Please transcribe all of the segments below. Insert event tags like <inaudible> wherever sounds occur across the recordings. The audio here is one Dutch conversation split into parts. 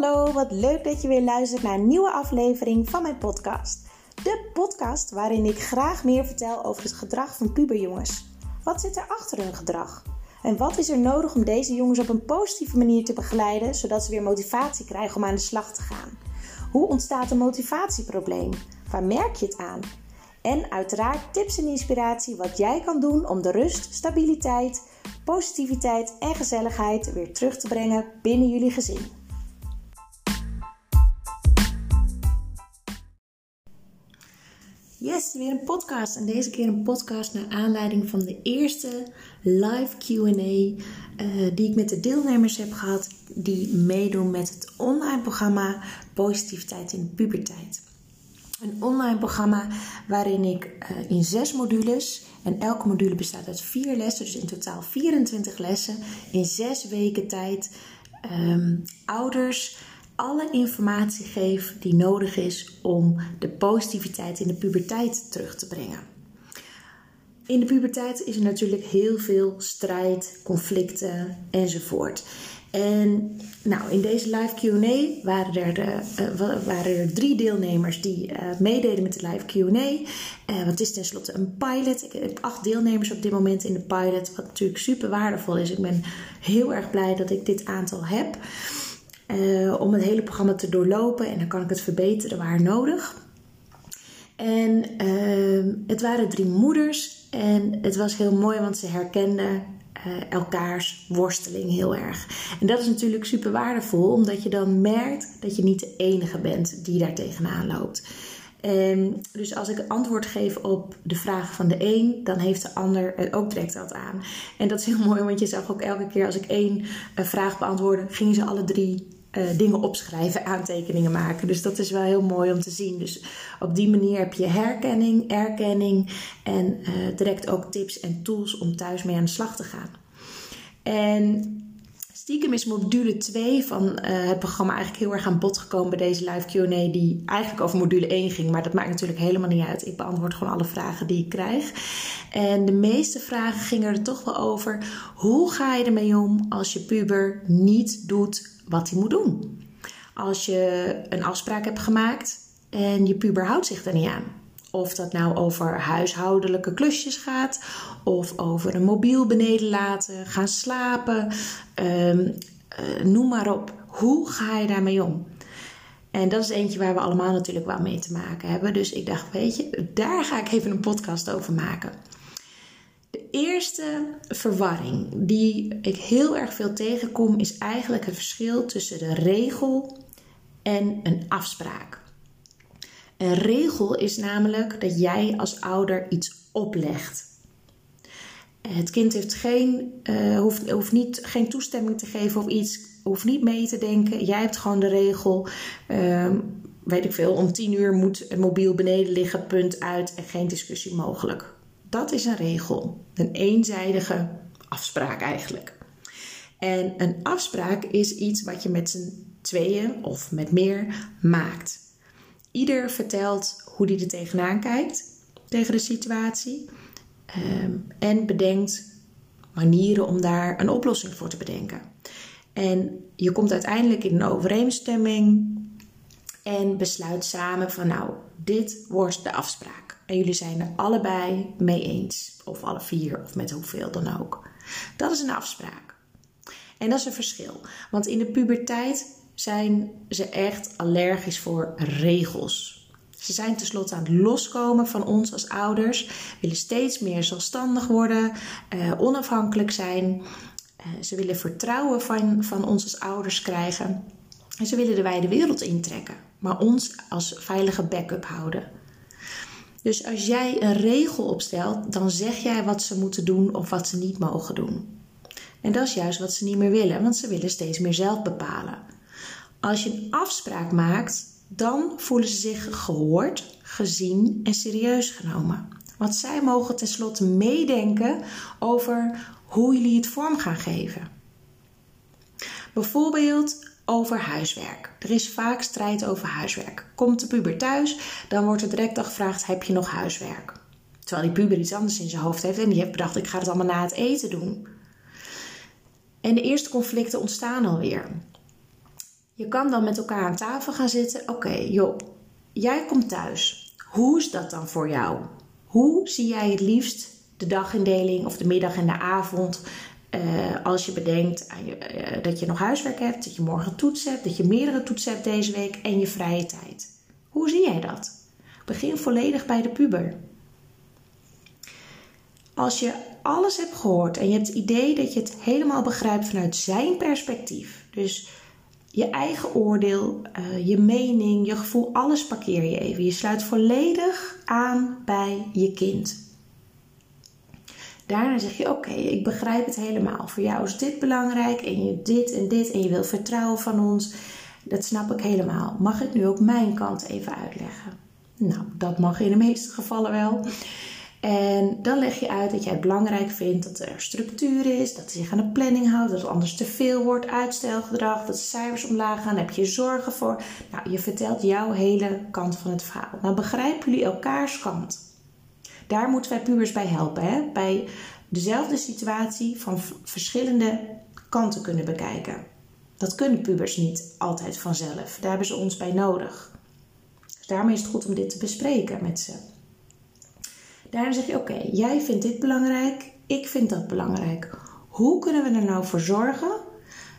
Hallo, wat leuk dat je weer luistert naar een nieuwe aflevering van mijn podcast. De podcast waarin ik graag meer vertel over het gedrag van puberjongens. Wat zit er achter hun gedrag? En wat is er nodig om deze jongens op een positieve manier te begeleiden, zodat ze weer motivatie krijgen om aan de slag te gaan? Hoe ontstaat een motivatieprobleem? Waar merk je het aan? En uiteraard tips en inspiratie wat jij kan doen om de rust, stabiliteit, positiviteit en gezelligheid weer terug te brengen binnen jullie gezin. Yes, weer een podcast. En deze keer een podcast naar aanleiding van de eerste live QA uh, die ik met de deelnemers heb gehad. Die meedoen met het online programma Positiviteit in Puberteit. Een online programma waarin ik uh, in zes modules, en elke module bestaat uit vier lessen, dus in totaal 24 lessen, in zes weken tijd um, ouders alle informatie geef die nodig is om de positiviteit in de puberteit terug te brengen. In de puberteit is er natuurlijk heel veel strijd, conflicten enzovoort. En nou, in deze live QA waren er, de, uh, waren er drie deelnemers die uh, meededen met de live QA. Uh, het is tenslotte een pilot. Ik heb acht deelnemers op dit moment in de pilot, wat natuurlijk super waardevol is. Ik ben heel erg blij dat ik dit aantal heb. Uh, om het hele programma te doorlopen en dan kan ik het verbeteren waar nodig. En uh, het waren drie moeders en het was heel mooi, want ze herkenden uh, elkaars worsteling heel erg. En dat is natuurlijk super waardevol, omdat je dan merkt dat je niet de enige bent die daar tegenaan loopt. En dus als ik antwoord geef op de vraag van de een, dan heeft de ander er ook direct wat aan. En dat is heel <laughs> mooi, want je zag ook elke keer als ik één vraag beantwoordde, gingen ze alle drie uh, dingen opschrijven, <laughs> aantekeningen maken. Dus dat is wel heel mooi om te zien. Dus op die manier heb je herkenning, erkenning en uh, direct ook tips en tools om thuis mee aan de slag te gaan. En stiekem is module 2 van uh, het programma eigenlijk heel erg aan bod gekomen bij deze live Q&A die eigenlijk over module 1 ging. Maar dat maakt natuurlijk helemaal niet uit. Ik beantwoord gewoon alle vragen die ik krijg. En de meeste vragen gingen er toch wel over. Hoe ga je ermee om als je puber niet doet wat hij moet doen. Als je een afspraak hebt gemaakt en je puber houdt zich er niet aan. Of dat nou over huishoudelijke klusjes gaat, of over een mobiel beneden laten, gaan slapen, um, uh, noem maar op. Hoe ga je daarmee om? En dat is eentje waar we allemaal natuurlijk wel mee te maken hebben. Dus ik dacht, weet je, daar ga ik even een podcast over maken. De eerste verwarring die ik heel erg veel tegenkom is eigenlijk het verschil tussen de regel en een afspraak. Een regel is namelijk dat jij als ouder iets oplegt. Het kind heeft geen, uh, hoeft, hoeft niet, geen toestemming te geven of iets, hoeft niet mee te denken. Jij hebt gewoon de regel, uh, weet ik veel, om tien uur moet het mobiel beneden liggen, punt uit en geen discussie mogelijk. Dat is een regel. Een eenzijdige afspraak eigenlijk. En een afspraak is iets wat je met z'n tweeën of met meer maakt. Ieder vertelt hoe hij er tegenaan kijkt, tegen de situatie. Um, en bedenkt manieren om daar een oplossing voor te bedenken. En je komt uiteindelijk in een overeenstemming en besluit samen van nou, dit wordt de afspraak. En jullie zijn er allebei mee eens. Of alle vier, of met hoeveel dan ook. Dat is een afspraak. En dat is een verschil. Want in de puberteit zijn ze echt allergisch voor regels. Ze zijn tenslotte aan het loskomen van ons als ouders, willen steeds meer zelfstandig worden, eh, onafhankelijk zijn. Eh, ze willen vertrouwen van, van ons als ouders krijgen. En ze willen de wijde wereld intrekken, maar ons als veilige backup houden. Dus als jij een regel opstelt, dan zeg jij wat ze moeten doen of wat ze niet mogen doen. En dat is juist wat ze niet meer willen, want ze willen steeds meer zelf bepalen. Als je een afspraak maakt, dan voelen ze zich gehoord, gezien en serieus genomen. Want zij mogen tenslotte meedenken over hoe jullie het vorm gaan geven. Bijvoorbeeld over huiswerk. Er is vaak strijd over huiswerk. Komt de puber thuis, dan wordt er direct al gevraagd: heb je nog huiswerk? Terwijl die puber iets anders in zijn hoofd heeft en die heeft bedacht: ik ga het allemaal na het eten doen. En de eerste conflicten ontstaan alweer. Je kan dan met elkaar aan tafel gaan zitten. Oké, joh, jij komt thuis. Hoe is dat dan voor jou? Hoe zie jij het liefst de dagindeling of de middag en de avond? Uh, als je bedenkt aan je, uh, dat je nog huiswerk hebt, dat je morgen toets hebt, dat je meerdere toetsen hebt deze week en je vrije tijd. Hoe zie jij dat? Begin volledig bij de puber. Als je alles hebt gehoord en je hebt het idee dat je het helemaal begrijpt vanuit zijn perspectief, dus je eigen oordeel, uh, je mening, je gevoel, alles parkeer je even. Je sluit volledig aan bij je kind. Daarna zeg je: Oké, ik begrijp het helemaal. Voor jou is dit belangrijk en je dit en dit en je wil vertrouwen van ons. Dat snap ik helemaal. Mag ik nu ook mijn kant even uitleggen? Nou, dat mag in de meeste gevallen wel. En dan leg je uit dat jij het belangrijk vindt dat er structuur is, dat hij zich aan de planning houdt, dat het anders te veel wordt, uitstelgedrag, dat de cijfers omlaag gaan, heb je zorgen voor. Nou, je vertelt jouw hele kant van het verhaal. Nou begrijpen jullie elkaars kant. Daar moeten wij pubers bij helpen, hè? bij dezelfde situatie van verschillende kanten kunnen bekijken. Dat kunnen pubers niet altijd vanzelf. Daar hebben ze ons bij nodig. Dus daarmee is het goed om dit te bespreken met ze. Daarna zeg je: Oké, jij vindt dit belangrijk, ik vind dat belangrijk. Hoe kunnen we er nou voor zorgen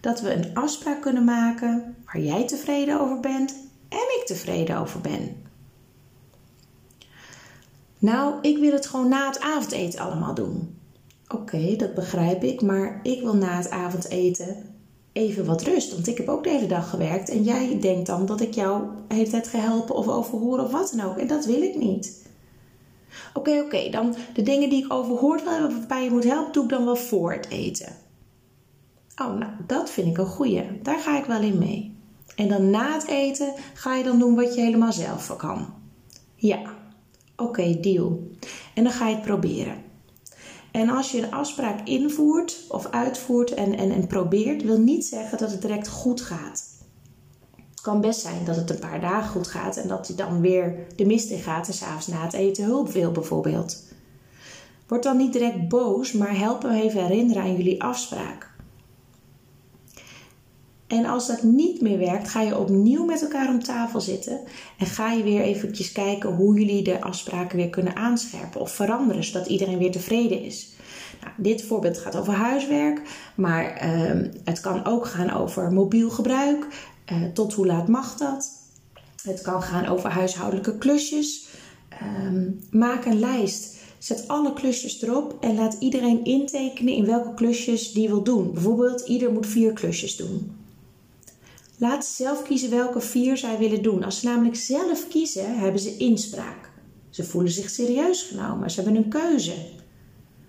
dat we een afspraak kunnen maken waar jij tevreden over bent en ik tevreden over ben? Nou, ik wil het gewoon na het avondeten allemaal doen. Oké, dat begrijp ik, maar ik wil na het avondeten even wat rust. Want ik heb ook de hele dag gewerkt en jij denkt dan dat ik jou tijd ga helpen of overhoren of wat dan ook. En dat wil ik niet. Oké, oké, dan de dingen die ik overhoord wil hebben waarbij je moet helpen, doe ik dan wel voor het eten. Oh, nou, dat vind ik een goeie. Daar ga ik wel in mee. En dan na het eten ga je dan doen wat je helemaal zelf kan. Ja, oké, deal. En dan ga je het proberen. En als je een afspraak invoert of uitvoert en, en, en probeert, wil niet zeggen dat het direct goed gaat kan best zijn dat het een paar dagen goed gaat en dat hij dan weer de mist in gaat en s'avonds na het eten hulp wil bijvoorbeeld. Word dan niet direct boos, maar help hem even herinneren aan jullie afspraak. En als dat niet meer werkt, ga je opnieuw met elkaar om tafel zitten en ga je weer eventjes kijken hoe jullie de afspraken weer kunnen aanscherpen of veranderen, zodat iedereen weer tevreden is. Nou, dit voorbeeld gaat over huiswerk, maar uh, het kan ook gaan over mobiel gebruik, uh, tot hoe laat mag dat? Het kan gaan over huishoudelijke klusjes. Um, maak een lijst. Zet alle klusjes erop en laat iedereen intekenen in welke klusjes die wil doen. Bijvoorbeeld, ieder moet vier klusjes doen. Laat ze zelf kiezen welke vier zij willen doen. Als ze namelijk zelf kiezen, hebben ze inspraak. Ze voelen zich serieus genomen. Ze hebben een keuze.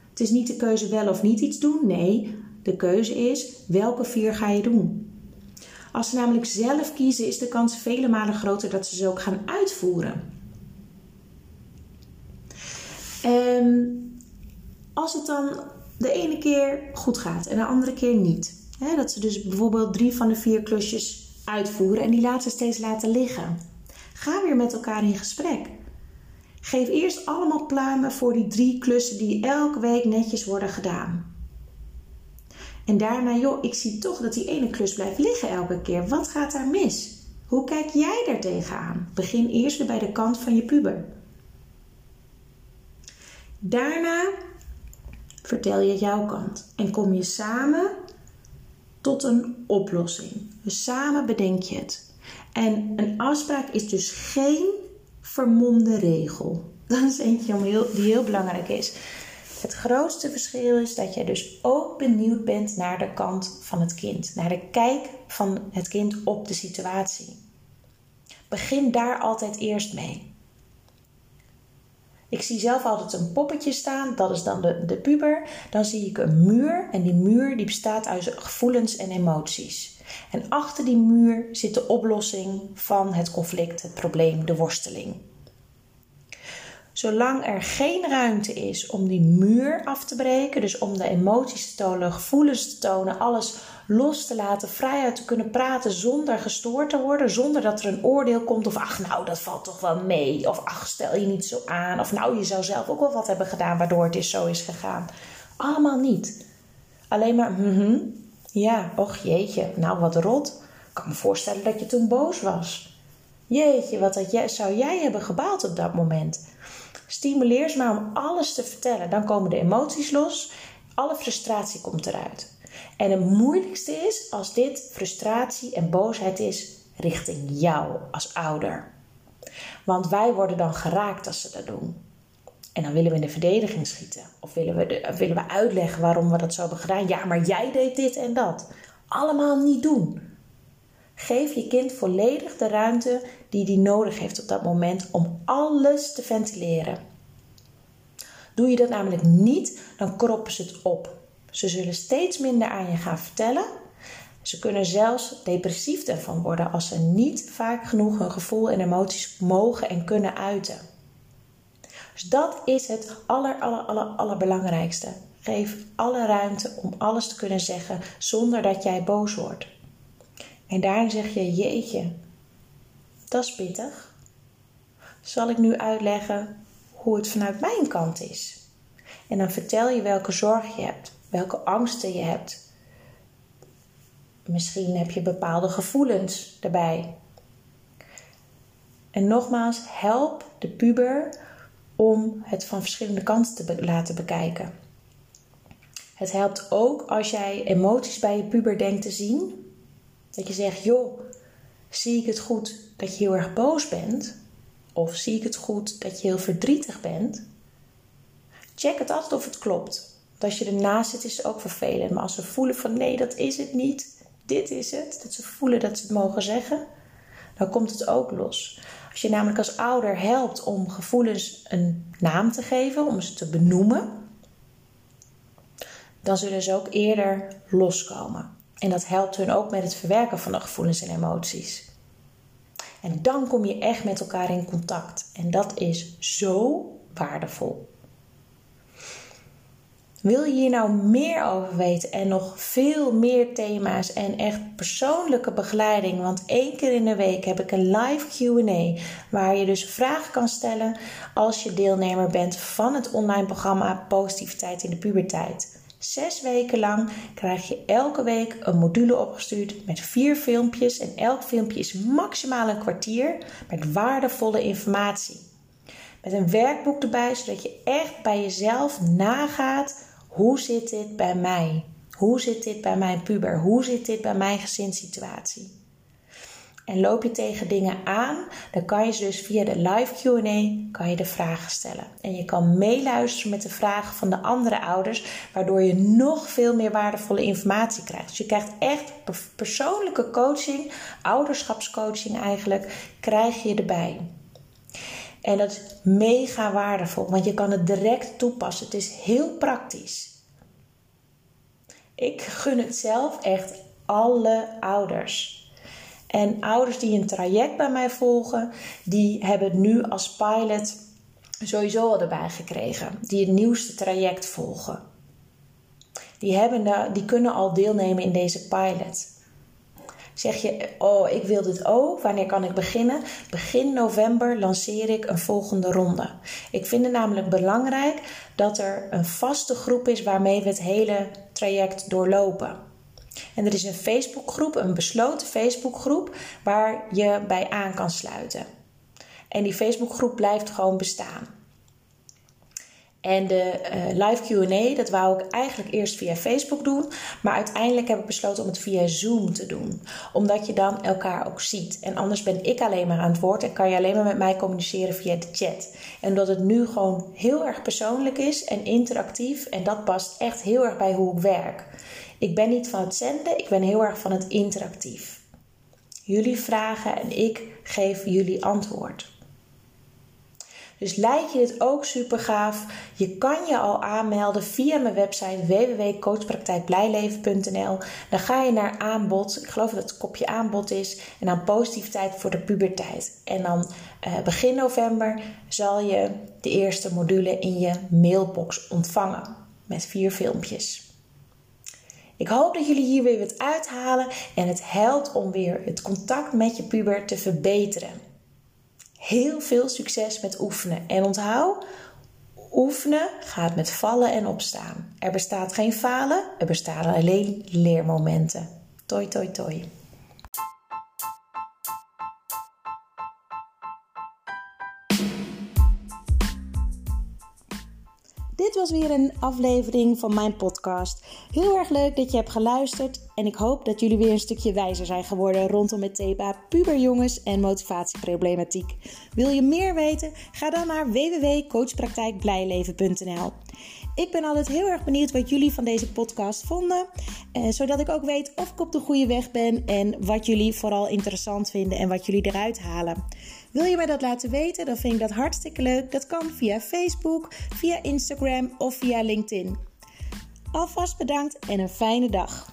Het is niet de keuze wel of niet iets doen. Nee, de keuze is welke vier ga je doen. Als ze namelijk zelf kiezen, is de kans vele malen groter dat ze ze ook gaan uitvoeren. Um, als het dan de ene keer goed gaat en de andere keer niet. Hè, dat ze dus bijvoorbeeld drie van de vier klusjes uitvoeren en die laten steeds laten liggen. Ga weer met elkaar in gesprek. Geef eerst allemaal pluimen voor die drie klussen die elke week netjes worden gedaan. En daarna, joh, ik zie toch dat die ene klus blijft liggen elke keer. Wat gaat daar mis? Hoe kijk jij daar tegenaan? Begin eerst weer bij de kant van je puber. Daarna vertel je jouw kant en kom je samen tot een oplossing. Dus samen bedenk je het. En een afspraak is dus geen vermomde regel. <laughs> Dat is eentje die heel belangrijk is. Het grootste verschil is dat je dus ook benieuwd bent naar de kant van het kind, naar de kijk van het kind op de situatie. Begin daar altijd eerst mee. Ik zie zelf altijd een poppetje staan, dat is dan de, de puber. Dan zie ik een muur en die muur die bestaat uit gevoelens en emoties. En achter die muur zit de oplossing van het conflict, het probleem, de worsteling. Zolang er geen ruimte is om die muur af te breken, dus om de emoties te tonen, gevoelens te tonen, alles los te laten, vrijuit te kunnen praten zonder gestoord te worden, zonder dat er een oordeel komt of ach nou dat valt toch wel mee of ach stel je niet zo aan of nou je zou zelf ook wel wat hebben gedaan waardoor het is zo is gegaan. Allemaal niet. Alleen maar, mm ja, och jeetje, nou wat rot. kan me voorstellen dat je toen boos was. Jeetje, wat had zou jij hebben gebaald op dat moment? Stimuleer ze maar om alles te vertellen. Dan komen de emoties los. Alle frustratie komt eruit. En het moeilijkste is als dit frustratie en boosheid is richting jou als ouder. Want wij worden dan geraakt als ze dat doen. En dan willen we in de verdediging schieten. Of willen we, willen we uitleggen waarom we dat zo hebben gedaan. Ja, maar jij deed dit en dat. Allemaal niet doen. Geef je kind volledig de ruimte die hij nodig heeft op dat moment om alles te ventileren. Doe je dat namelijk niet, dan kroppen ze het op. Ze zullen steeds minder aan je gaan vertellen. Ze kunnen zelfs depressief ervan worden als ze niet vaak genoeg hun gevoel en emoties mogen en kunnen uiten. Dus dat is het aller, aller, aller, allerbelangrijkste. Geef alle ruimte om alles te kunnen zeggen zonder dat jij boos wordt. En daarin zeg je: Jeetje, dat is pittig. Zal ik nu uitleggen hoe het vanuit mijn kant is? En dan vertel je welke zorg je hebt, welke angsten je hebt. Misschien heb je bepaalde gevoelens erbij. En nogmaals, help de puber om het van verschillende kanten te laten bekijken. Het helpt ook als jij emoties bij je puber denkt te zien. Dat je zegt, joh, zie ik het goed dat je heel erg boos bent? Of zie ik het goed dat je heel verdrietig bent? Check het altijd of het klopt. Want als je ernaast zit is het ook vervelend. Maar als ze voelen van nee, dat is het niet. Dit is het. Dat ze voelen dat ze het mogen zeggen. Dan komt het ook los. Als je namelijk als ouder helpt om gevoelens een naam te geven, om ze te benoemen, dan zullen ze ook eerder loskomen. En dat helpt hun ook met het verwerken van de gevoelens en emoties. En dan kom je echt met elkaar in contact. En dat is zo waardevol. Wil je hier nou meer over weten en nog veel meer thema's en echt persoonlijke begeleiding? Want één keer in de week heb ik een live QA waar je dus vragen kan stellen als je deelnemer bent van het online programma Positiviteit in de Puberteit. Zes weken lang krijg je elke week een module opgestuurd met vier filmpjes en elk filmpje is maximaal een kwartier met waardevolle informatie. Met een werkboek erbij, zodat je echt bij jezelf nagaat hoe zit dit bij mij? Hoe zit dit bij mijn puber? Hoe zit dit bij mijn gezinssituatie? En loop je tegen dingen aan, dan kan je ze dus via de live Q&A kan je de vragen stellen. En je kan meeluisteren met de vragen van de andere ouders, waardoor je nog veel meer waardevolle informatie krijgt. Dus je krijgt echt persoonlijke coaching, ouderschapscoaching eigenlijk, krijg je erbij. En dat is mega waardevol, want je kan het direct toepassen. Het is heel praktisch. Ik gun het zelf echt alle ouders. En ouders die een traject bij mij volgen, die hebben het nu als pilot sowieso al erbij gekregen. Die het nieuwste traject volgen. Die, hebben, die kunnen al deelnemen in deze pilot. Zeg je, oh, ik wil dit ook, wanneer kan ik beginnen? Begin november lanceer ik een volgende ronde. Ik vind het namelijk belangrijk dat er een vaste groep is waarmee we het hele traject doorlopen. En er is een Facebookgroep, een besloten Facebookgroep, waar je bij aan kan sluiten. En die Facebookgroep blijft gewoon bestaan. En de uh, live QA, dat wou ik eigenlijk eerst via Facebook doen. Maar uiteindelijk heb ik besloten om het via Zoom te doen. Omdat je dan elkaar ook ziet. En anders ben ik alleen maar aan het woord en kan je alleen maar met mij communiceren via de chat. En omdat het nu gewoon heel erg persoonlijk is en interactief. En dat past echt heel erg bij hoe ik werk. Ik ben niet van het zenden, ik ben heel erg van het interactief. Jullie vragen en ik geef jullie antwoord. Dus lijkt je dit ook super gaaf? Je kan je al aanmelden via mijn website www.coachpraktijkblijleven.nl. Dan ga je naar aanbod. Ik geloof dat het kopje aanbod is. En dan positiviteit voor de puberteit. En dan uh, begin november zal je de eerste module in je mailbox ontvangen. Met vier filmpjes. Ik hoop dat jullie hier weer wat uithalen en het helpt om weer het contact met je puber te verbeteren. Heel veel succes met oefenen. En onthoud, oefenen gaat met vallen en opstaan. Er bestaat geen falen, er bestaan alleen leermomenten. Toi, toi, toi. Was weer een aflevering van mijn podcast. Heel erg leuk dat je hebt geluisterd en ik hoop dat jullie weer een stukje wijzer zijn geworden rondom het thema puberjongens en motivatieproblematiek. Wil je meer weten? Ga dan naar www.coachpraktijkblijleven.nl. Ik ben altijd heel erg benieuwd wat jullie van deze podcast vonden, eh, zodat ik ook weet of ik op de goede weg ben en wat jullie vooral interessant vinden en wat jullie eruit halen. Wil je mij dat laten weten? Dan vind ik dat hartstikke leuk. Dat kan via Facebook, via Instagram of via LinkedIn. Alvast bedankt en een fijne dag.